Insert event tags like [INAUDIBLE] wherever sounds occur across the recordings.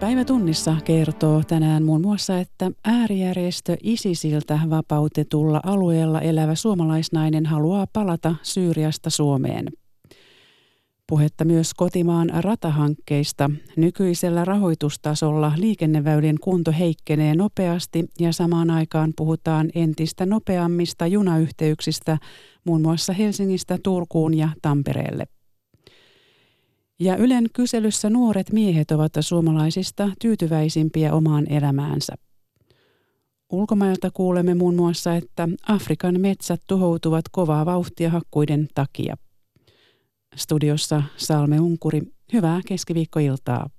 Päivä tunnissa kertoo tänään muun muassa, että äärijärjestö ISISiltä vapautetulla alueella elävä suomalaisnainen haluaa palata Syyriasta Suomeen. Puhetta myös kotimaan ratahankkeista. Nykyisellä rahoitustasolla liikenneväylien kunto heikkenee nopeasti ja samaan aikaan puhutaan entistä nopeammista junayhteyksistä muun muassa Helsingistä Turkuun ja Tampereelle. Ja Ylen kyselyssä nuoret miehet ovat suomalaisista tyytyväisimpiä omaan elämäänsä. Ulkomailta kuulemme muun muassa, että Afrikan metsät tuhoutuvat kovaa vauhtia hakkuiden takia. Studiossa Salme Unkuri, hyvää keskiviikkoiltaa.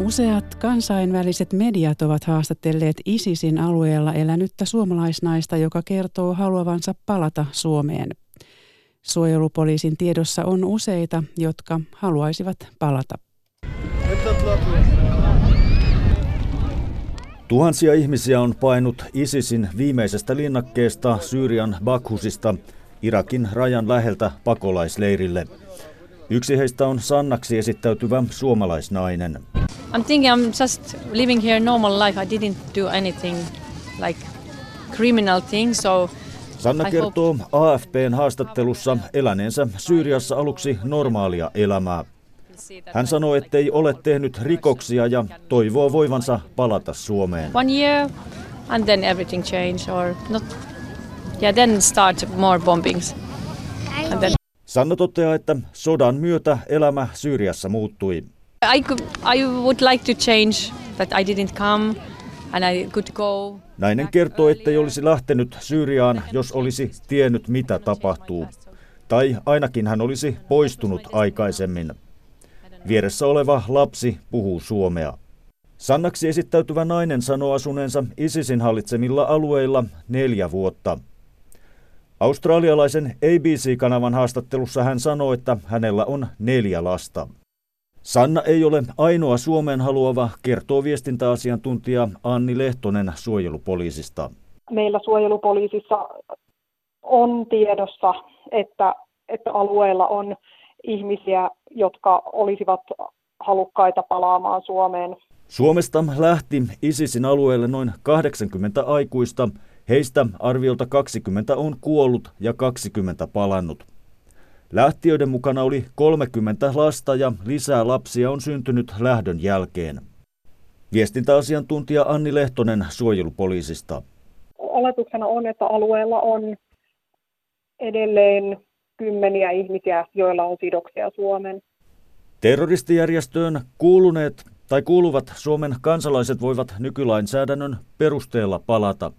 Useat kansainväliset mediat ovat haastatelleet ISISin alueella elänyttä suomalaisnaista, joka kertoo haluavansa palata Suomeen. Suojelupoliisin tiedossa on useita, jotka haluaisivat palata. Tuhansia ihmisiä on painut ISISin viimeisestä linnakkeesta Syyrian Bakhusista Irakin rajan läheltä pakolaisleirille. Yksi heistä on Sannaksi esittäytyvä suomalaisnainen. I'm thinking I'm just living here normal life. I didn't do anything like criminal thing, so Sanna kertoo AFPn haastattelussa eläneensä Syyriassa aluksi normaalia elämää. Hän sanoo, ettei ole tehnyt rikoksia ja toivoo voivansa palata Suomeen. One year and then everything changed or not. Yeah, then start more bombings. And then... Sanna toteaa, että sodan myötä elämä Syyriassa muuttui. I, could, I would like to change that I didn't come and I could go. Nainen kertoo, ettei olisi lähtenyt Syyriaan, jos olisi tiennyt mitä tapahtuu. Tai ainakin hän olisi poistunut aikaisemmin. Vieressä oleva lapsi puhuu suomea. Sannaksi esittäytyvä nainen sanoo asuneensa ISISin hallitsemilla alueilla neljä vuotta. Australialaisen ABC-kanavan haastattelussa hän sanoo, että hänellä on neljä lasta. Sanna ei ole ainoa Suomeen haluava, kertoo viestintäasiantuntija Anni Lehtonen suojelupoliisista. Meillä suojelupoliisissa on tiedossa, että, että alueella on ihmisiä, jotka olisivat halukkaita palaamaan Suomeen. Suomesta lähti ISISin alueelle noin 80 aikuista. Heistä arviolta 20 on kuollut ja 20 palannut. Lähtiöiden mukana oli 30 lasta ja lisää lapsia on syntynyt lähdön jälkeen. Viestintäasiantuntija Anni Lehtonen suojelupoliisista. Oletuksena on, että alueella on edelleen kymmeniä ihmisiä, joilla on sidoksia Suomen. Terroristijärjestöön kuuluneet tai kuuluvat Suomen kansalaiset voivat nykylainsäädännön perusteella palata.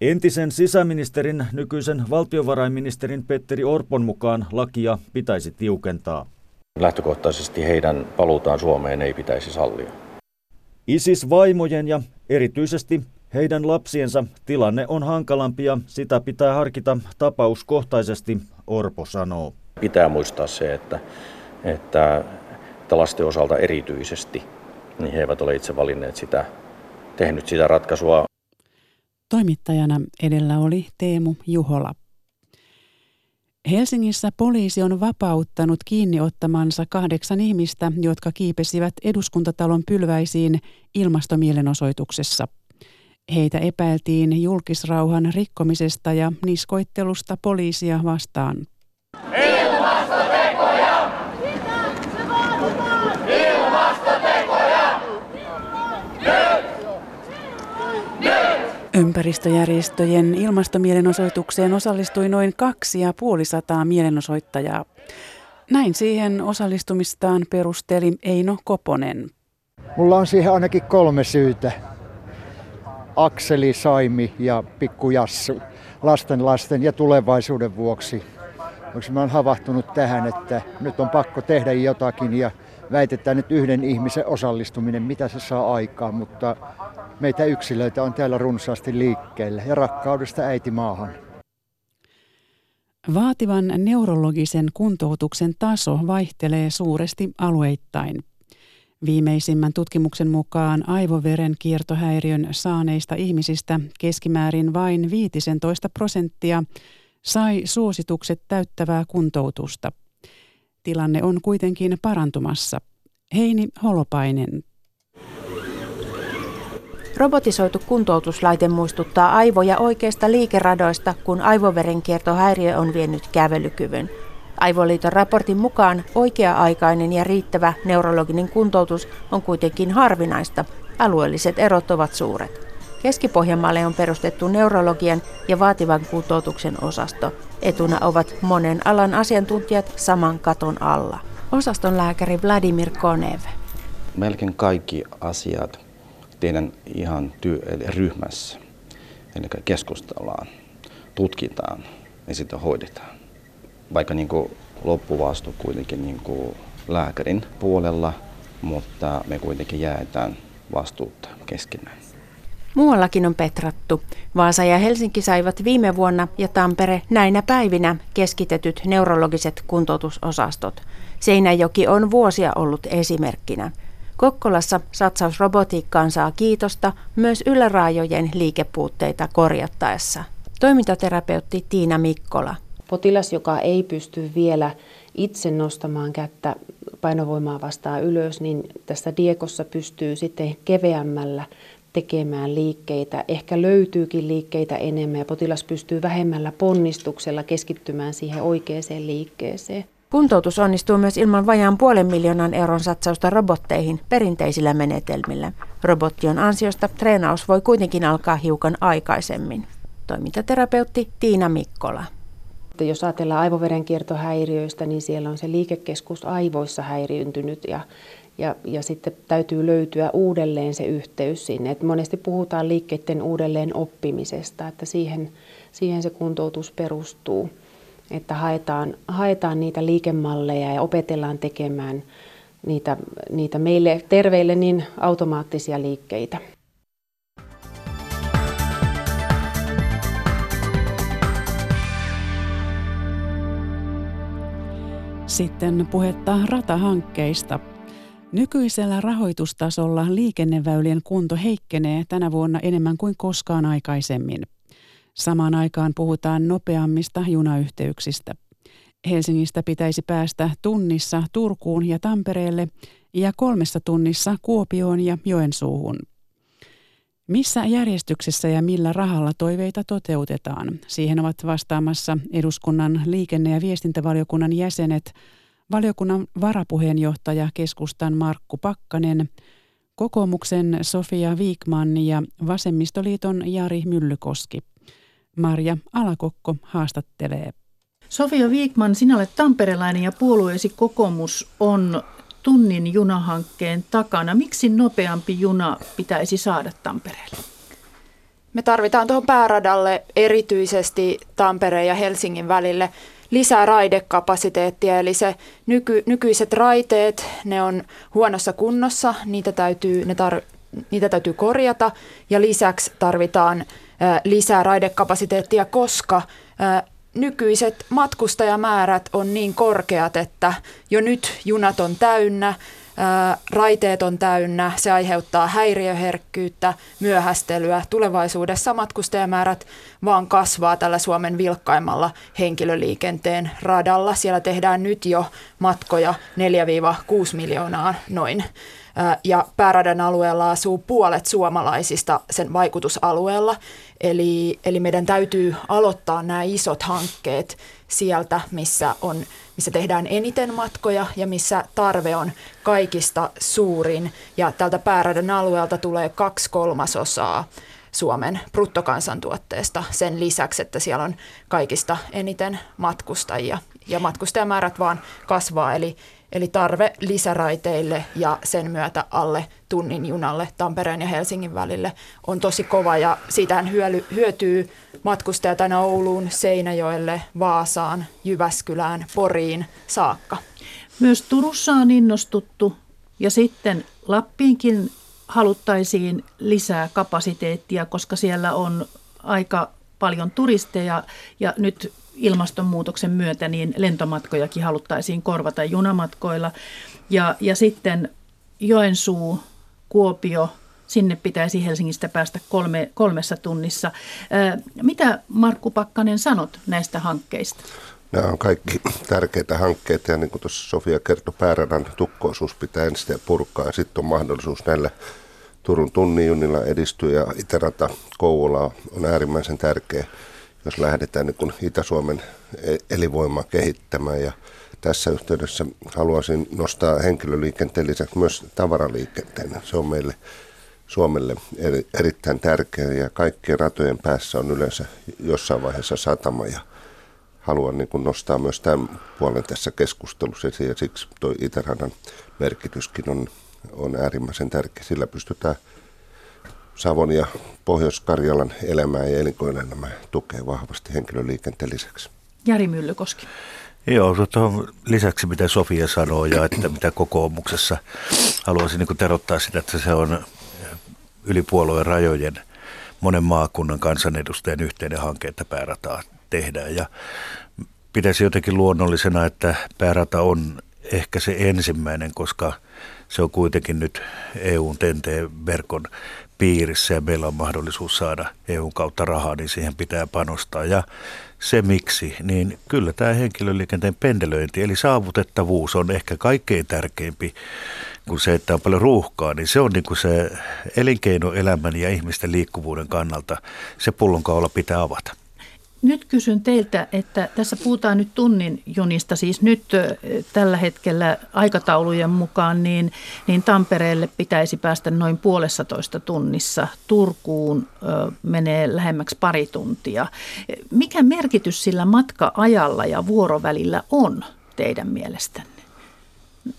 Entisen sisäministerin, nykyisen valtiovarainministerin Petteri Orpon mukaan lakia pitäisi tiukentaa. Lähtökohtaisesti heidän paluutaan Suomeen ei pitäisi sallia. ISIS-vaimojen ja erityisesti heidän lapsiensa tilanne on hankalampi ja sitä pitää harkita tapauskohtaisesti, Orpo sanoo. Pitää muistaa se, että, että, että lasten osalta erityisesti niin he eivät ole itse valinneet sitä, tehnyt sitä ratkaisua Toimittajana edellä oli Teemu Juhola. Helsingissä poliisi on vapauttanut kiinni ottamansa kahdeksan ihmistä, jotka kiipesivät eduskuntatalon pylväisiin ilmastomielenosoituksessa. Heitä epäiltiin julkisrauhan rikkomisesta ja niskoittelusta poliisia vastaan. Ympäristöjärjestöjen ilmastomielenosoitukseen osallistui noin kaksi ja puoli sataa mielenosoittajaa. Näin siihen osallistumistaan perusteli Eino Koponen. Mulla on siihen ainakin kolme syytä. Akseli, Saimi ja Pikku Jassu. Lasten, lasten ja tulevaisuuden vuoksi. Onko mä oon havahtunut tähän, että nyt on pakko tehdä jotakin ja väitetään, että yhden ihmisen osallistuminen, mitä se saa aikaan, mutta meitä yksilöitä on täällä runsaasti liikkeellä ja rakkaudesta äiti maahan. Vaativan neurologisen kuntoutuksen taso vaihtelee suuresti alueittain. Viimeisimmän tutkimuksen mukaan aivoveren kiertohäiriön saaneista ihmisistä keskimäärin vain 15 prosenttia sai suositukset täyttävää kuntoutusta. Tilanne on kuitenkin parantumassa. Heini Holopainen. Robotisoitu kuntoutuslaite muistuttaa aivoja oikeista liikeradoista, kun aivoverenkiertohäiriö on vienyt kävelykyvyn. Aivoliiton raportin mukaan oikea-aikainen ja riittävä neurologinen kuntoutus on kuitenkin harvinaista. Alueelliset erot ovat suuret. Keski-Pohjanmaalle on perustettu neurologian ja vaativan kuntoutuksen osasto. Etuna ovat monen alan asiantuntijat saman katon alla. Osaston lääkäri Vladimir Konev. Melkein kaikki asiat tehdään ihan työ, ryhmässä. Eli keskustellaan, tutkitaan ja sitten hoidetaan. Vaikka niin kuin loppuvastuu kuitenkin niin kuin lääkärin puolella, mutta me kuitenkin jäätään vastuuta keskenään. Muuallakin on petrattu. Vaasa ja Helsinki saivat viime vuonna ja Tampere näinä päivinä keskitetyt neurologiset kuntoutusosastot. Seinäjoki on vuosia ollut esimerkkinä. Kokkolassa satsaus robotiikkaan saa kiitosta myös yläraajojen liikepuutteita korjattaessa. Toimintaterapeutti Tiina Mikkola. Potilas, joka ei pysty vielä itse nostamaan kättä painovoimaa vastaan ylös, niin tässä diekossa pystyy sitten keveämmällä tekemään liikkeitä. Ehkä löytyykin liikkeitä enemmän ja potilas pystyy vähemmällä ponnistuksella keskittymään siihen oikeaan liikkeeseen. Kuntoutus onnistuu myös ilman vajaan puolen miljoonan euron satsausta robotteihin perinteisillä menetelmillä. Robottion ansiosta treenaus voi kuitenkin alkaa hiukan aikaisemmin. Toimintaterapeutti Tiina Mikkola. Jos ajatellaan aivoverenkiertohäiriöistä, niin siellä on se liikekeskus aivoissa häiriintynyt ja, ja, ja sitten täytyy löytyä uudelleen se yhteys sinne. Et monesti puhutaan liikkeiden uudelleen oppimisesta, että siihen, siihen se kuntoutus perustuu että haetaan, haetaan niitä liikemalleja ja opetellaan tekemään niitä, niitä meille terveille niin automaattisia liikkeitä. Sitten puhetta ratahankkeista. Nykyisellä rahoitustasolla liikenneväylien kunto heikkenee tänä vuonna enemmän kuin koskaan aikaisemmin. Samaan aikaan puhutaan nopeammista junayhteyksistä. Helsingistä pitäisi päästä tunnissa Turkuun ja Tampereelle ja kolmessa tunnissa Kuopioon ja Joensuuhun. Missä järjestyksessä ja millä rahalla toiveita toteutetaan? Siihen ovat vastaamassa eduskunnan liikenne- ja viestintävaliokunnan jäsenet, valiokunnan varapuheenjohtaja keskustan Markku Pakkanen, kokoomuksen Sofia Viikman ja vasemmistoliiton Jari Myllykoski. Marja Alakokko haastattelee. Sofia Viikman, sinä olet tamperelainen ja puolueesi kokoomus on tunnin junahankkeen takana. Miksi nopeampi juna pitäisi saada Tampereelle? Me tarvitaan tuohon pääradalle erityisesti Tampereen ja Helsingin välille lisää raidekapasiteettia, eli se nyky, nykyiset raiteet, ne on huonossa kunnossa, niitä täytyy, ne tar, niitä täytyy korjata ja lisäksi tarvitaan lisää raidekapasiteettia, koska nykyiset matkustajamäärät on niin korkeat, että jo nyt junat on täynnä, raiteet on täynnä, se aiheuttaa häiriöherkkyyttä, myöhästelyä. Tulevaisuudessa matkustajamäärät vaan kasvaa tällä Suomen vilkkaimmalla henkilöliikenteen radalla. Siellä tehdään nyt jo matkoja 4-6 miljoonaa noin ja pääradan alueella asuu puolet suomalaisista sen vaikutusalueella. Eli, eli meidän täytyy aloittaa nämä isot hankkeet sieltä, missä, on, missä tehdään eniten matkoja ja missä tarve on kaikista suurin. Ja tältä pääradan alueelta tulee kaksi kolmasosaa Suomen bruttokansantuotteesta sen lisäksi, että siellä on kaikista eniten matkustajia. Ja matkustajamäärät vaan kasvaa, eli Eli tarve lisäraiteille ja sen myötä alle tunnin junalle Tampereen ja Helsingin välille on tosi kova ja siitähän hyötyy matkustajat aina Ouluun, Seinäjoelle, Vaasaan, Jyväskylään, Poriin saakka. Myös Turussa on innostuttu ja sitten Lappiinkin haluttaisiin lisää kapasiteettia, koska siellä on aika paljon turisteja ja nyt ilmastonmuutoksen myötä niin lentomatkojakin haluttaisiin korvata junamatkoilla. Ja, ja sitten Joensuu, Kuopio, Sinne pitäisi Helsingistä päästä kolme, kolmessa tunnissa. Mitä Markku Pakkanen sanot näistä hankkeista? Nämä on kaikki [CLEARS THROAT] tärkeitä hankkeita ja niin kuin tuossa Sofia kertoi, pääradan tukkoisuus pitää ensin purkaa ja sitten on mahdollisuus näillä Turun tunnin junilla edistyä ja Itärata Kouvola on äärimmäisen tärkeä, jos lähdetään niin kuin Itä-Suomen e- elinvoimaa kehittämään ja tässä yhteydessä haluaisin nostaa henkilöliikenteen lisäksi myös tavaraliikenteen. Se on meille Suomelle erittäin tärkeä ja kaikkien ratojen päässä on yleensä jossain vaiheessa satama ja haluan niin kuin nostaa myös tämän puolen tässä keskustelussa esiin ja siksi tuo Itäradan merkityskin on, on äärimmäisen tärkeä. Sillä pystytään Savon ja Pohjois-Karjalan elämää ja elinkeinoelämää tukee vahvasti henkilöliikenteen lisäksi. Jari Myllykoski. Joo, tuohon lisäksi mitä Sofia sanoo ja että mitä kokoomuksessa haluaisin niin terottaa sitä, että se on yli puolueen rajojen monen maakunnan kansanedustajan yhteinen hanke, että päärataa tehdään. Ja pitäisi jotenkin luonnollisena, että päärata on ehkä se ensimmäinen, koska se on kuitenkin nyt EUn TNT-verkon piirissä ja meillä on mahdollisuus saada EUn kautta rahaa, niin siihen pitää panostaa. Ja se miksi, niin kyllä tämä henkilöliikenteen pendelöinti, eli saavutettavuus on ehkä kaikkein tärkeimpi kuin se, että on paljon ruuhkaa, niin se on niin kuin se elinkeinoelämän ja ihmisten liikkuvuuden kannalta se pullonkaula pitää avata. Nyt kysyn teiltä, että tässä puhutaan nyt tunnin junista, siis nyt tällä hetkellä aikataulujen mukaan, niin, niin Tampereelle pitäisi päästä noin puolessa toista tunnissa. Turkuun ö, menee lähemmäksi pari tuntia. Mikä merkitys sillä matka-ajalla ja vuorovälillä on teidän mielestänne?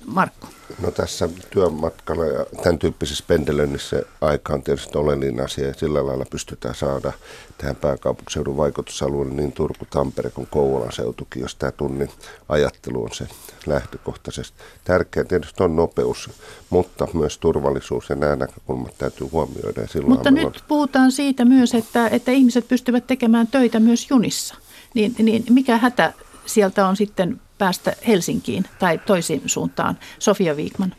Markku. No tässä työmatkalla ja tämän tyyppisessä pendelöinnissä aika on tietysti oleellinen asia ja sillä lailla pystytään saada tähän pääkaupunkiseudun vaikutusalueelle niin Turku, Tampere kuin Kouvolan seutukin, jos tämä tunnin ajattelu on se lähtökohtaisesti. Tärkeä tietysti on nopeus, mutta myös turvallisuus ja nämä näkökulmat täytyy huomioida. Ja mutta nyt on... puhutaan siitä myös, että, että ihmiset pystyvät tekemään töitä myös junissa. Niin, niin mikä hätä sieltä on sitten päästä Helsinkiin tai toisin suuntaan. Sofia Viikman.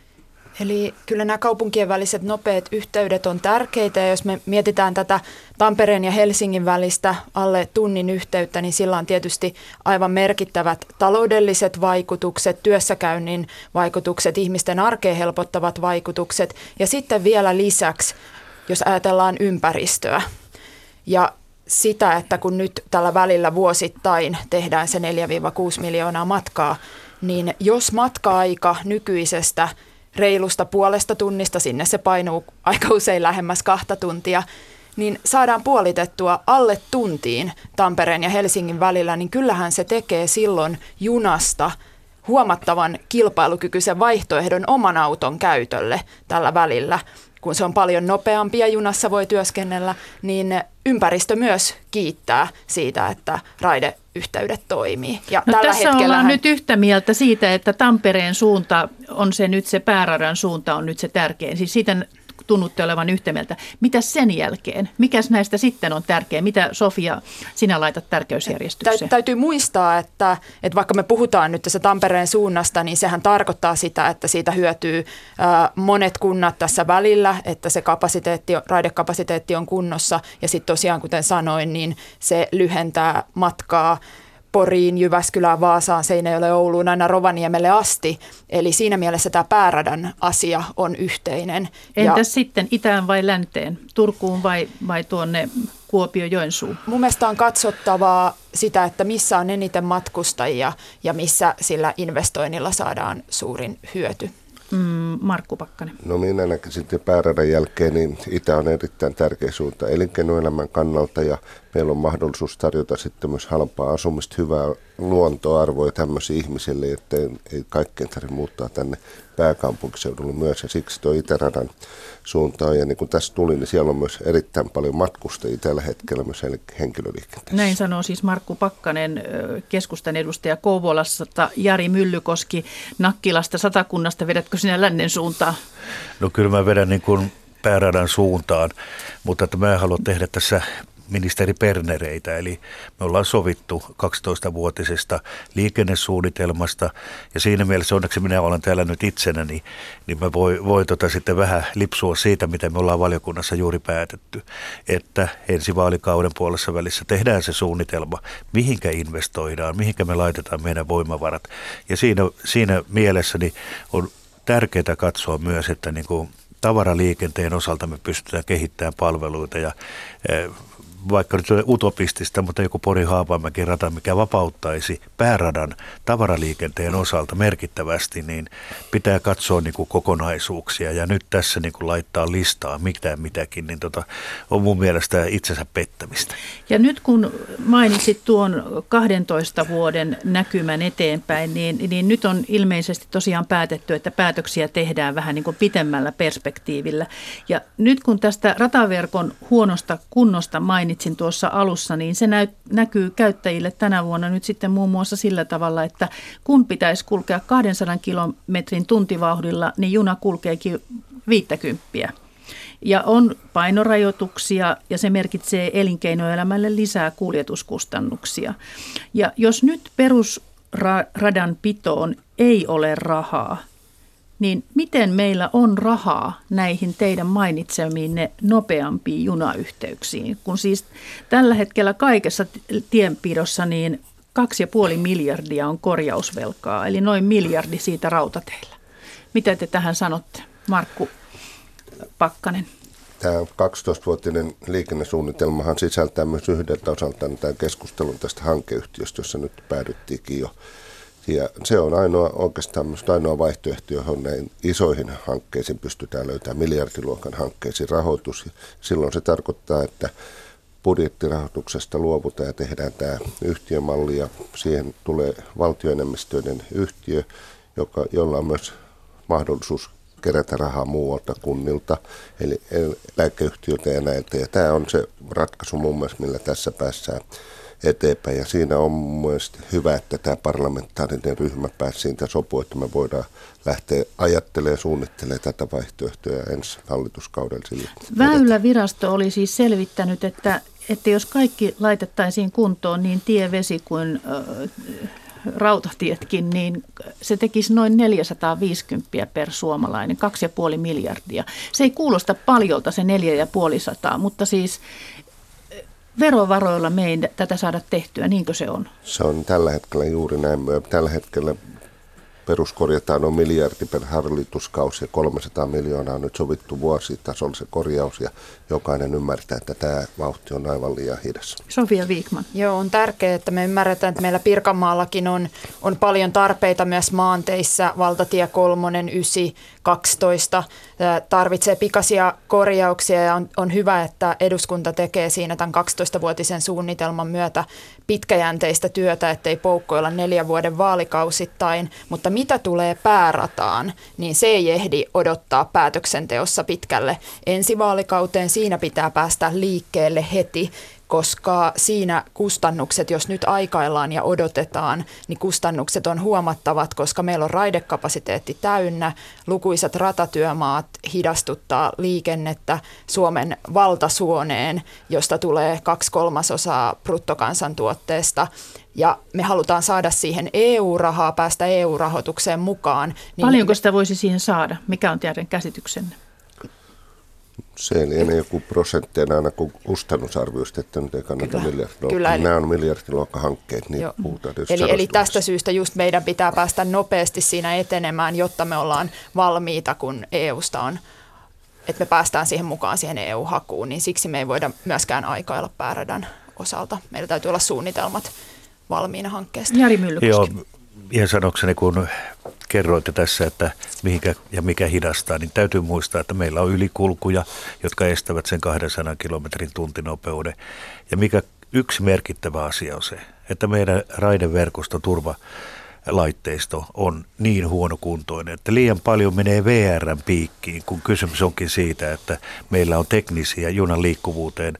Eli kyllä nämä kaupunkien väliset nopeat yhteydet on tärkeitä ja jos me mietitään tätä Tampereen ja Helsingin välistä alle tunnin yhteyttä, niin sillä on tietysti aivan merkittävät taloudelliset vaikutukset, työssäkäynnin vaikutukset, ihmisten arkeen helpottavat vaikutukset ja sitten vielä lisäksi, jos ajatellaan ympäristöä. Ja sitä, että kun nyt tällä välillä vuosittain tehdään se 4-6 miljoonaa matkaa, niin jos matka-aika nykyisestä reilusta puolesta tunnista, sinne se painuu aika usein lähemmäs kahta tuntia, niin saadaan puolitettua alle tuntiin Tampereen ja Helsingin välillä, niin kyllähän se tekee silloin junasta huomattavan kilpailukykyisen vaihtoehdon oman auton käytölle tällä välillä kun se on paljon nopeampi ja junassa voi työskennellä, niin ympäristö myös kiittää siitä, että raideyhteydet toimii. Ja no tällä tässä ollaan nyt yhtä mieltä siitä, että Tampereen suunta on se nyt se pääradan suunta on nyt se tärkein. Siis siitä tunnutte olevan yhtä mieltä. Mitä sen jälkeen? Mikäs näistä sitten on tärkeä? Mitä Sofia, sinä laitat tärkeysjärjestykseen? Täytyy muistaa, että, että vaikka me puhutaan nyt tässä Tampereen suunnasta, niin sehän tarkoittaa sitä, että siitä hyötyy monet kunnat tässä välillä, että se kapasiteetti, raidekapasiteetti on kunnossa. Ja sitten tosiaan, kuten sanoin, niin se lyhentää matkaa Poriin, Jyväskylään, Vaasaan, Seinäjoelle, Ouluun, aina Rovaniemelle asti. Eli siinä mielessä tämä pääradan asia on yhteinen. Entäs ja, sitten itään vai länteen, Turkuun vai, vai tuonne Kuopio, Joensuun? Mun mielestä on katsottavaa sitä, että missä on eniten matkustajia ja missä sillä investoinnilla saadaan suurin hyöty. Mm, Markku Pakkanen. No minä näkisin sitten pääradan jälkeen, niin Itä on erittäin tärkeä suunta elinkeinoelämän kannalta ja meillä on mahdollisuus tarjota sitten myös halpaa asumista, hyvää luontoarvoja tämmöisiä ihmisille, että ei kaikkeen tarvitse muuttaa tänne pääkaupunkiseudulle myös ja siksi tuo Itäradan suuntaan. Ja niin kuin tässä tuli, niin siellä on myös erittäin paljon matkustajia tällä hetkellä myös henkilöliikenteessä. Näin sanoo siis Markku Pakkanen, keskustan edustaja Kouvolassa, Jari Myllykoski Nakkilasta, Satakunnasta. Vedätkö sinä lännen suuntaan? No kyllä mä vedän niin kuin pääradan suuntaan, mutta että mä en halua tehdä tässä ministeri Pernereitä, eli me ollaan sovittu 12-vuotisesta liikennesuunnitelmasta, ja siinä mielessä onneksi minä olen täällä nyt itsenäni, niin mä voi, voi tota sitten vähän lipsua siitä, mitä me ollaan valiokunnassa juuri päätetty, että ensi vaalikauden puolessa välissä tehdään se suunnitelma, mihinkä investoidaan, mihinkä me laitetaan meidän voimavarat, ja siinä, siinä mielessä niin on tärkeää katsoa myös, että niin kuin tavaraliikenteen osalta me pystytään kehittämään palveluita ja eh, vaikka nyt utopistista, mutta joku Pori Haapamäki rata, mikä vapauttaisi pääradan tavaraliikenteen osalta merkittävästi, niin pitää katsoa niin kuin kokonaisuuksia ja nyt tässä niin kuin laittaa listaa mitään mitäkin, niin tota, on mun mielestä itsensä pettämistä. Ja nyt kun mainitsit tuon 12 vuoden näkymän eteenpäin, niin, niin nyt on ilmeisesti tosiaan päätetty, että päätöksiä tehdään vähän niin kuin pitemmällä perspektiivillä. Ja nyt kun tästä rataverkon huonosta kunnosta mainitsit, mainitsin tuossa alussa, niin se näy, näkyy käyttäjille tänä vuonna nyt sitten muun muassa sillä tavalla, että kun pitäisi kulkea 200 kilometrin tuntivauhdilla, niin juna kulkeekin 50. Ja on painorajoituksia ja se merkitsee elinkeinoelämälle lisää kuljetuskustannuksia. Ja jos nyt perusradan pitoon ei ole rahaa, niin miten meillä on rahaa näihin teidän mainitsemiinne nopeampiin junayhteyksiin, kun siis tällä hetkellä kaikessa tienpidossa niin 2,5 miljardia on korjausvelkaa, eli noin miljardi siitä rautateillä. Mitä te tähän sanotte, Markku Pakkanen? Tämä 12-vuotinen liikennesuunnitelmahan sisältää myös yhdeltä osaltaan tämän keskustelun tästä hankeyhtiöstä, jossa nyt päädyttiinkin jo ja se on ainoa, oikeastaan ainoa vaihtoehto, johon näin isoihin hankkeisiin pystytään löytämään miljardiluokan hankkeisiin rahoitus. Silloin se tarkoittaa, että budjettirahoituksesta luovutaan ja tehdään tämä yhtiömalli ja siihen tulee valtioenemmistöinen yhtiö, joka, jolla on myös mahdollisuus kerätä rahaa muualta kunnilta, eli eläkeyhtiöiltä ja näiltä. Ja tämä on se ratkaisu mun mielestä, millä tässä päässään eteenpäin. Ja siinä on mielestäni hyvä, että tämä parlamentaarinen ryhmä pääsi siitä sopuun, että me voidaan lähteä ajattelemaan ja suunnittelemaan tätä vaihtoehtoa ensi hallituskaudella sille. Väylävirasto oli siis selvittänyt, että, että jos kaikki laitettaisiin kuntoon, niin tie, vesi kuin rautatietkin, niin se tekisi noin 450 per suomalainen, 2,5 miljardia. Se ei kuulosta paljolta se 4,5, mutta siis verovaroilla me ei tätä saada tehtyä, niinkö se on? Se on tällä hetkellä juuri näin. Tällä hetkellä peruskorjataan on miljardi per hallituskausi ja 300 miljoonaa on nyt sovittu vuositasolla se korjaus ja jokainen ymmärtää, että tämä vauhti on aivan liian hidas. Sofia Viikman. Joo, on tärkeää, että me ymmärretään, että meillä Pirkanmaallakin on, on paljon tarpeita myös maanteissä, valtatie 3, 9, 12 tarvitsee pikaisia korjauksia ja on, on hyvä, että eduskunta tekee siinä tämän 12-vuotisen suunnitelman myötä pitkäjänteistä työtä, ettei poukkoilla neljän vuoden vaalikausittain, mutta mitä tulee päärataan, niin se ei ehdi odottaa päätöksenteossa pitkälle ensi vaalikauteen. Siinä pitää päästä liikkeelle heti koska siinä kustannukset, jos nyt aikaillaan ja odotetaan, niin kustannukset on huomattavat, koska meillä on raidekapasiteetti täynnä, lukuisat ratatyömaat hidastuttaa liikennettä Suomen valtasuoneen, josta tulee kaksi kolmasosaa bruttokansantuotteesta ja me halutaan saada siihen EU-rahaa, päästä EU-rahoitukseen mukaan. Niin Paljonko sitä voisi siihen saada? Mikä on teidän käsityksenne? Se lienee joku prosentteina aina kuin kustannusarvioista, että nyt ei kannata miljardiluokkaa. Kyllä, eli, Nämä on miljardiluokkahankkeet, niin joo. puhutaan eli, eli tästä syystä just meidän pitää päästä nopeasti siinä etenemään, jotta me ollaan valmiita, kun EUsta on että me päästään siihen mukaan siihen EU-hakuun, niin siksi me ei voida myöskään aikailla pääradan osalta. Meillä täytyy olla suunnitelmat valmiina hankkeesta. Jari Myllykoski. Joo, ihan sanokseni, kun kerroitte tässä, että mihinkä ja mikä hidastaa, niin täytyy muistaa, että meillä on ylikulkuja, jotka estävät sen 200 kilometrin tuntinopeuden. Ja mikä yksi merkittävä asia on se, että meidän raideverkoston turva laitteisto on niin huonokuntoinen, että liian paljon menee VRn piikkiin, kun kysymys onkin siitä, että meillä on teknisiä junan liikkuvuuteen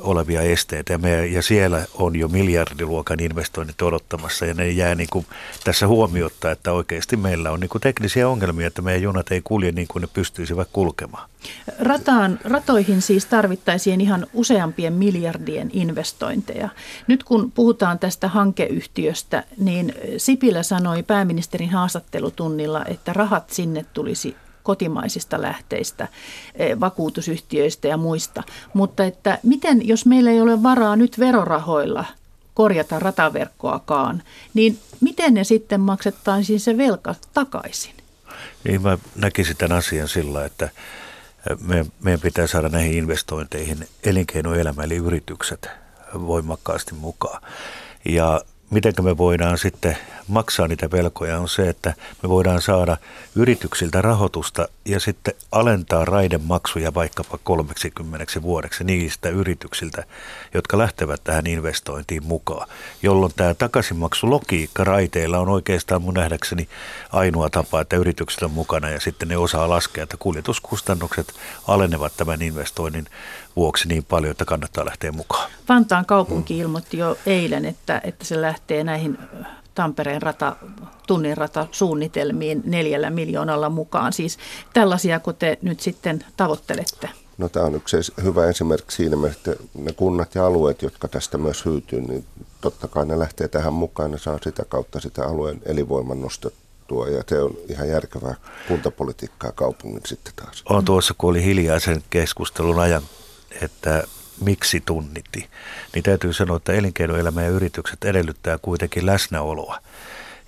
olevia esteitä ja, me, ja siellä on jo miljardiluokan investoinnit odottamassa ja ne jää niin kuin tässä huomiota, että oikeasti meillä on niin kuin teknisiä ongelmia, että meidän junat ei kulje niin kuin ne pystyisivät kulkemaan. Rataan, ratoihin siis tarvittaisiin ihan useampien miljardien investointeja. Nyt kun puhutaan tästä hankeyhtiöstä, niin Sipilä sanoi pääministerin haastattelutunnilla, että rahat sinne tulisi kotimaisista lähteistä, eh, vakuutusyhtiöistä ja muista. Mutta että miten, jos meillä ei ole varaa nyt verorahoilla korjata rataverkkoakaan, niin miten ne sitten maksettaisiin se velka takaisin? Niin mä näkisin tämän asian sillä, että me, meidän pitää saada näihin investointeihin elinkeinoelämä eli yritykset voimakkaasti mukaan. Ja miten me voidaan sitten maksaa niitä velkoja on se, että me voidaan saada yrityksiltä rahoitusta ja sitten alentaa raidemaksuja vaikkapa 30 vuodeksi niistä yrityksiltä, jotka lähtevät tähän investointiin mukaan, jolloin tämä takaisinmaksulogiikka raiteilla on oikeastaan mun nähdäkseni ainoa tapa, että yritykset on mukana ja sitten ne osaa laskea, että kuljetuskustannukset alenevat tämän investoinnin vuoksi niin paljon, että kannattaa lähteä mukaan. Vantaan kaupunki ilmoitti jo eilen, että, että se lähtee näihin Tampereen rata, tunnin rata suunnitelmiin neljällä miljoonalla mukaan. Siis tällaisia, kun te nyt sitten tavoittelette. No tämä on yksi hyvä esimerkki siinä mielessä, että ne kunnat ja alueet, jotka tästä myös hyytyy, niin totta kai ne lähtee tähän mukaan ja saa sitä kautta sitä alueen elinvoiman nostettua ja se on ihan järkevää kuntapolitiikkaa kaupungin sitten taas. On tuossa, kun oli hiljaisen keskustelun ajan, että miksi tunnitti, niin täytyy sanoa, että elinkeinoelämä ja yritykset edellyttää kuitenkin läsnäoloa.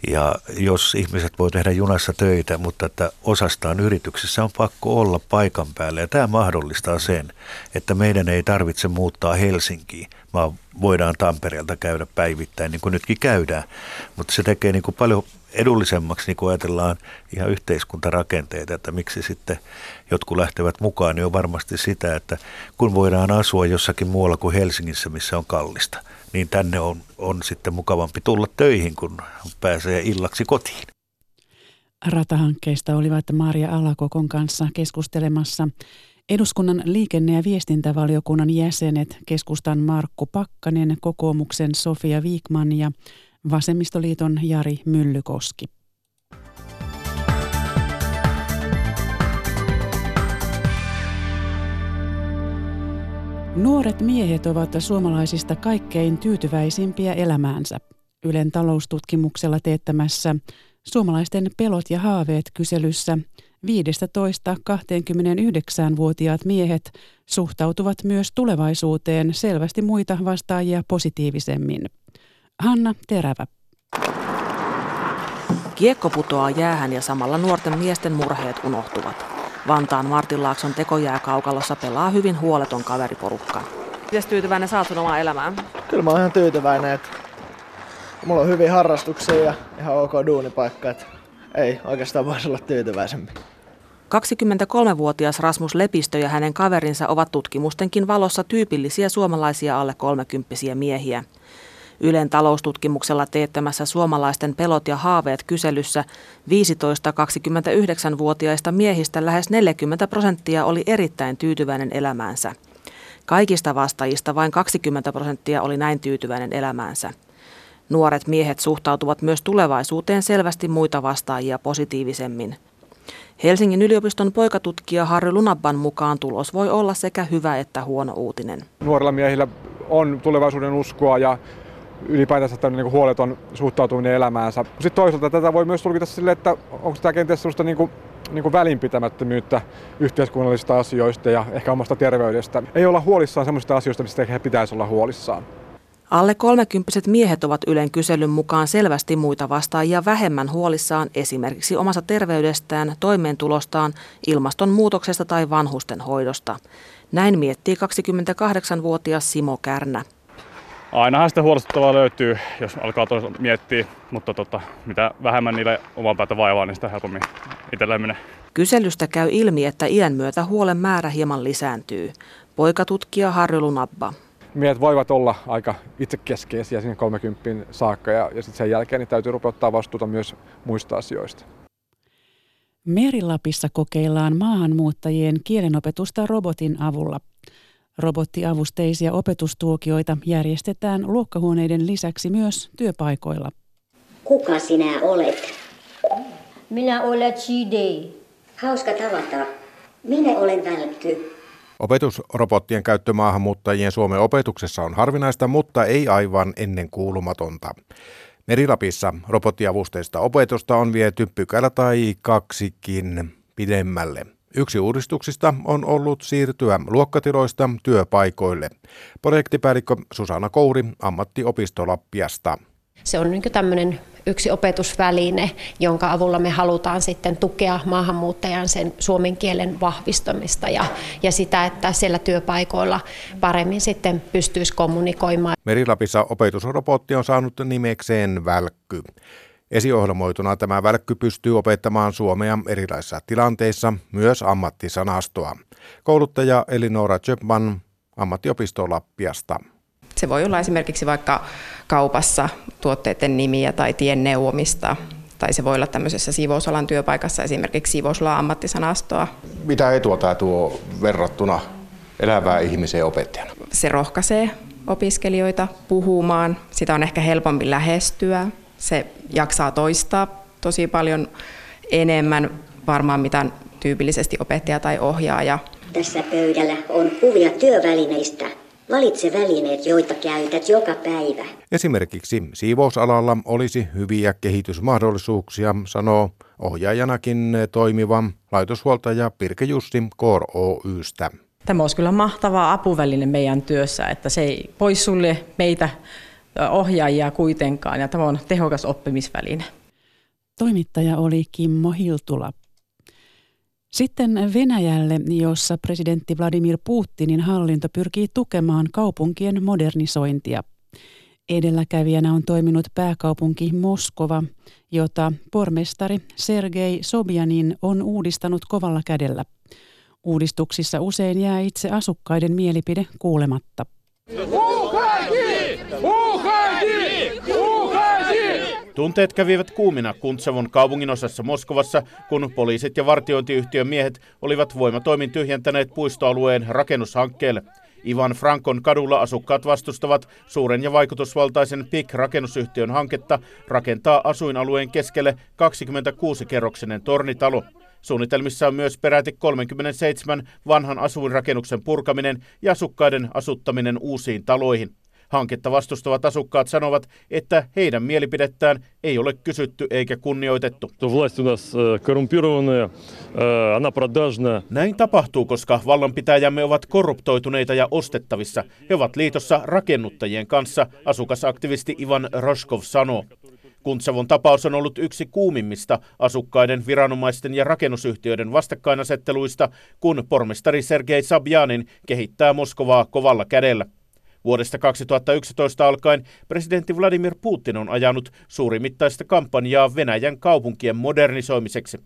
Ja jos ihmiset voi tehdä junassa töitä, mutta että osastaan yrityksissä on pakko olla paikan päällä. Ja tämä mahdollistaa sen, että meidän ei tarvitse muuttaa Helsinkiin, vaan voidaan Tampereelta käydä päivittäin, niin kuin nytkin käydään. Mutta se tekee niin kuin paljon edullisemmaksi, niin kun ajatellaan ihan yhteiskuntarakenteita, että miksi sitten jotkut lähtevät mukaan, niin on varmasti sitä, että kun voidaan asua jossakin muualla kuin Helsingissä, missä on kallista, niin tänne on, on sitten mukavampi tulla töihin, kun pääsee illaksi kotiin. Ratahankkeista olivat Maria Alakokon kanssa keskustelemassa eduskunnan liikenne- ja viestintävaliokunnan jäsenet, keskustan Markku Pakkanen, kokoomuksen Sofia Viikman ja Vasemmistoliiton Jari Myllykoski. Nuoret miehet ovat suomalaisista kaikkein tyytyväisimpiä elämäänsä. Ylen taloustutkimuksella teettämässä Suomalaisten pelot ja haaveet kyselyssä 15-29-vuotiaat miehet suhtautuvat myös tulevaisuuteen selvästi muita vastaajia positiivisemmin. Hanna Terävä. Kiekko putoaa jäähän ja samalla nuorten miesten murheet unohtuvat. Vantaan Martinlaakson tekojääkaukalossa pelaa hyvin huoleton kaveriporukka. Miten tyytyväinen saat sun omaan elämään? Kyllä mä oon ihan tyytyväinen, että mulla on hyvin harrastuksia ja ihan ok duunipaikka, että ei oikeastaan voisi olla tyytyväisempi. 23-vuotias Lepistö ja hänen kaverinsa ovat tutkimustenkin valossa tyypillisiä suomalaisia alle 30 miehiä. Ylen taloustutkimuksella teettämässä suomalaisten pelot ja haaveet kyselyssä 15-29-vuotiaista miehistä lähes 40 prosenttia oli erittäin tyytyväinen elämäänsä. Kaikista vastaajista vain 20 prosenttia oli näin tyytyväinen elämäänsä. Nuoret miehet suhtautuvat myös tulevaisuuteen selvästi muita vastaajia positiivisemmin. Helsingin yliopiston poikatutkija Harry Lunabban mukaan tulos voi olla sekä hyvä että huono uutinen. Nuorilla miehillä on tulevaisuuden uskoa ja ylipäätänsä tämmöinen niin huoleton suhtautuminen elämäänsä. Sitten toisaalta tätä voi myös tulkita sille, että onko tämä kenties sellaista niin kuin, niin kuin välinpitämättömyyttä yhteiskunnallisista asioista ja ehkä omasta terveydestä. Ei olla huolissaan sellaisista asioista, mistä he pitäisi olla huolissaan. Alle kolmekymppiset miehet ovat Ylen kyselyn mukaan selvästi muita vastaajia vähemmän huolissaan esimerkiksi omasta terveydestään, toimeentulostaan, ilmastonmuutoksesta tai vanhusten hoidosta. Näin miettii 28-vuotias Simo Kärnä. Ainahan sitä huolestuttavaa löytyy, jos alkaa toisaalta miettiä, mutta tota, mitä vähemmän niille oman päätä vaivaa, niin sitä helpommin itselleen menee. Kyselystä käy ilmi, että iän myötä huolen määrä hieman lisääntyy. Poikatutkija Harry Lunabba. Miehet voivat olla aika itsekeskeisiä sinne 30 saakka ja, ja sitten sen jälkeen niin täytyy rupea ottaa vastuuta myös muista asioista. Merilapissa kokeillaan maahanmuuttajien kielenopetusta robotin avulla. Robottiavusteisia opetustuokioita järjestetään luokkahuoneiden lisäksi myös työpaikoilla. Kuka sinä olet? Minä olen Chide. Hauska tavata. Minä olen välkky. Opetusrobottien käyttö maahanmuuttajien Suomen opetuksessa on harvinaista, mutta ei aivan ennen kuulumatonta. Merilapissa robottiavusteista opetusta on viety pykälä tai kaksikin pidemmälle. Yksi uudistuksista on ollut siirtyä luokkatiloista työpaikoille. Projektipäällikkö Susanna Kouri ammattiopisto Lappiasta. Se on niin tämmöinen yksi opetusväline, jonka avulla me halutaan sitten tukea maahanmuuttajan sen suomen kielen vahvistamista ja, ja sitä, että siellä työpaikoilla paremmin sitten pystyisi kommunikoimaan. Merilapissa opetusrobotti on saanut nimekseen Välkky. Esiohjelmoituna tämä välkky pystyy opettamaan suomea erilaisissa tilanteissa, myös ammattisanastoa. Kouluttaja Elinora Chöpman ammattiopisto Lappiasta. Se voi olla esimerkiksi vaikka kaupassa tuotteiden nimiä tai tien neuvomista, tai se voi olla tämmöisessä siivousalan työpaikassa esimerkiksi siivousalan ammattisanastoa. Mitä etua tämä tuo verrattuna elävää ihmiseen opettajana? Se rohkaisee opiskelijoita puhumaan, sitä on ehkä helpompi lähestyä, se jaksaa toistaa tosi paljon enemmän varmaan mitä tyypillisesti opettaja tai ohjaaja. Tässä pöydällä on kuvia työvälineistä. Valitse välineet, joita käytät joka päivä. Esimerkiksi siivousalalla olisi hyviä kehitysmahdollisuuksia, sanoo ohjaajanakin toimiva laitoshuoltaja Pirke Jussi Kor Oystä. Tämä olisi kyllä mahtava apuväline meidän työssä, että se ei poissulje meitä ohjaajia kuitenkaan ja tämä on tehokas oppimisväline. Toimittaja oli Kimmo Hiltula. Sitten Venäjälle, jossa presidentti Vladimir Putinin hallinto pyrkii tukemaan kaupunkien modernisointia. Edelläkävijänä on toiminut pääkaupunki Moskova, jota pormestari Sergei Sobjanin on uudistanut kovalla kädellä. Uudistuksissa usein jää itse asukkaiden mielipide kuulematta. Tunteet kävivät kuumina Kuntsevon kaupunginosassa Moskovassa, kun poliisit ja vartiointiyhtiön miehet olivat voimatoimin tyhjentäneet puistoalueen rakennushankkeelle. Ivan Frankon kadulla asukkaat vastustavat suuren ja vaikutusvaltaisen PIK-rakennusyhtiön hanketta rakentaa asuinalueen keskelle 26-kerroksinen tornitalo. Suunnitelmissa on myös peräti 37 vanhan asuinrakennuksen purkaminen ja asukkaiden asuttaminen uusiin taloihin. Hanketta vastustavat asukkaat sanovat, että heidän mielipidettään ei ole kysytty eikä kunnioitettu. Näin tapahtuu, koska vallanpitäjämme ovat korruptoituneita ja ostettavissa. He ovat liitossa rakennuttajien kanssa, asukasaktivisti Ivan Roskov sanoo. Kuntsavon tapaus on ollut yksi kuumimmista asukkaiden, viranomaisten ja rakennusyhtiöiden vastakkainasetteluista, kun pormestari Sergei Sabjanin kehittää Moskovaa kovalla kädellä. Vuodesta 2011 alkaen presidentti Vladimir Putin on ajanut suurimittaista kampanjaa Venäjän kaupunkien modernisoimiseksi.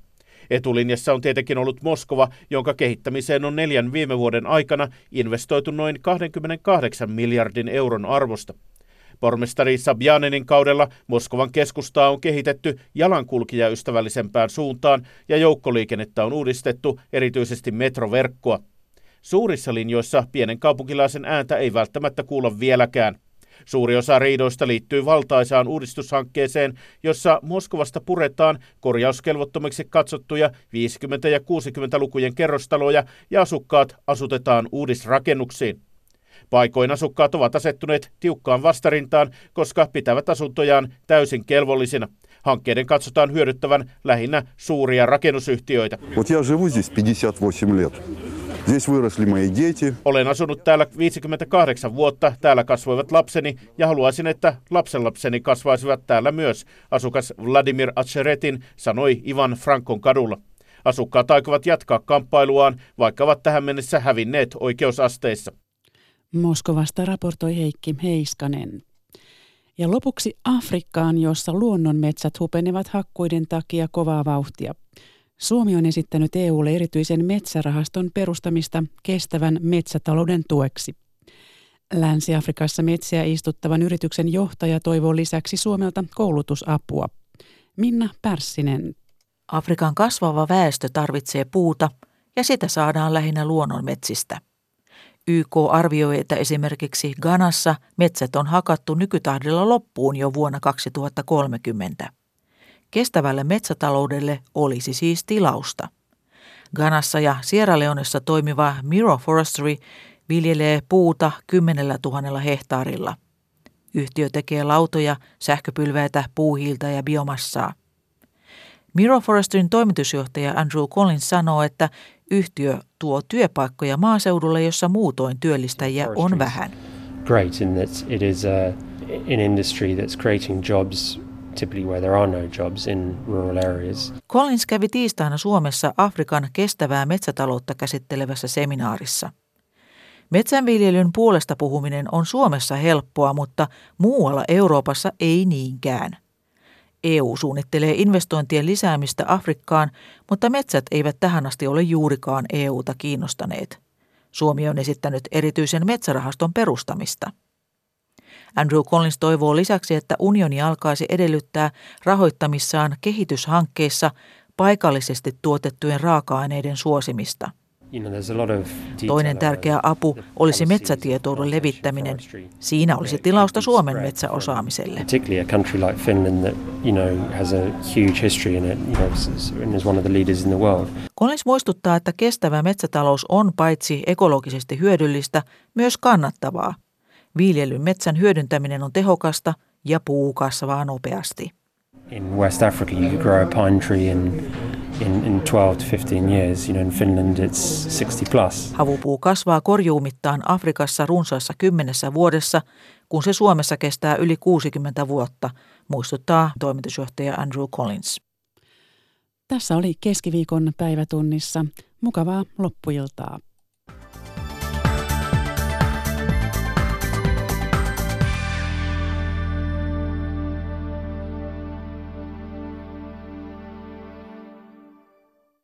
Etulinjassa on tietenkin ollut Moskova, jonka kehittämiseen on neljän viime vuoden aikana investoitu noin 28 miljardin euron arvosta. Pormestari Sabjanenin kaudella Moskovan keskustaa on kehitetty jalankulkijaystävällisempään suuntaan ja joukkoliikennettä on uudistettu, erityisesti metroverkkoa. Suurissa linjoissa pienen kaupunkilaisen ääntä ei välttämättä kuulla vieläkään. Suuri osa riidoista liittyy valtaisaan uudistushankkeeseen, jossa Moskovasta puretaan korjauskelvottomiksi katsottuja 50- ja 60-lukujen kerrostaloja ja asukkaat asutetaan uudisrakennuksiin. Paikoin asukkaat ovat asettuneet tiukkaan vastarintaan, koska pitävät asuntojaan täysin kelvollisina. Hankkeiden katsotaan hyödyttävän lähinnä suuria rakennusyhtiöitä. Olen asunut täällä 58 vuotta, täällä kasvoivat lapseni ja haluaisin, että lapsenlapseni kasvaisivat täällä myös, asukas Vladimir Acheretin sanoi Ivan Frankon kadulla. Asukkaat aikovat jatkaa kamppailuaan, vaikka ovat tähän mennessä hävinneet oikeusasteissa. Moskovasta raportoi Heikki Heiskanen. Ja lopuksi Afrikkaan, jossa luonnonmetsät hupenevat hakkuiden takia kovaa vauhtia. Suomi on esittänyt EUlle erityisen metsärahaston perustamista kestävän metsätalouden tueksi. Länsi-Afrikassa metsiä istuttavan yrityksen johtaja toivoo lisäksi Suomelta koulutusapua. Minna Pärssinen. Afrikan kasvava väestö tarvitsee puuta ja sitä saadaan lähinnä luonnonmetsistä. YK arvioi, että esimerkiksi Ganassa metsät on hakattu nykytahdilla loppuun jo vuonna 2030. Kestävälle metsätaloudelle olisi siis tilausta. Ganassa ja Sierra Leonessa toimiva Miro Forestry viljelee puuta 10 000 hehtaarilla. Yhtiö tekee lautoja, sähköpylväitä, puuhiiltä ja biomassaa. Miro Forestryn toimitusjohtaja Andrew Collins sanoo, että yhtiö tuo työpaikkoja maaseudulle, jossa muutoin työllistäjiä on vähän. Great in that it is a, an industry that's creating jobs typically where there are no jobs in rural areas. Collins kävi tiistaina Suomessa Afrikan kestävää metsätaloutta käsittelevässä seminaarissa. Metsänviljelyn puolesta puhuminen on Suomessa helppoa, mutta muualla Euroopassa ei niinkään. EU suunnittelee investointien lisäämistä Afrikkaan, mutta metsät eivät tähän asti ole juurikaan EUta kiinnostaneet. Suomi on esittänyt erityisen metsärahaston perustamista. Andrew Collins toivoo lisäksi, että unioni alkaisi edellyttää rahoittamissaan kehityshankkeissa paikallisesti tuotettujen raaka-aineiden suosimista – Toinen tärkeä apu olisi metsätietoudun levittäminen. Siinä olisi tilausta Suomen metsäosaamiselle. Collins muistuttaa, että kestävä metsätalous on paitsi ekologisesti hyödyllistä, myös kannattavaa. Viljelyn metsän hyödyntäminen on tehokasta ja puu kasvaa nopeasti. In West Africa you grow a pine tree in in, in 12 to 15 years. You know, in Finland it's 60 plus. Havupuu kasvaa korjuumittaan Afrikassa runsaassa kymmenessä vuodessa, kun se Suomessa kestää yli 60 vuotta, muistuttaa toimitusjohtaja Andrew Collins. Tässä oli keskiviikon päivätunnissa. Mukavaa loppuiltaa.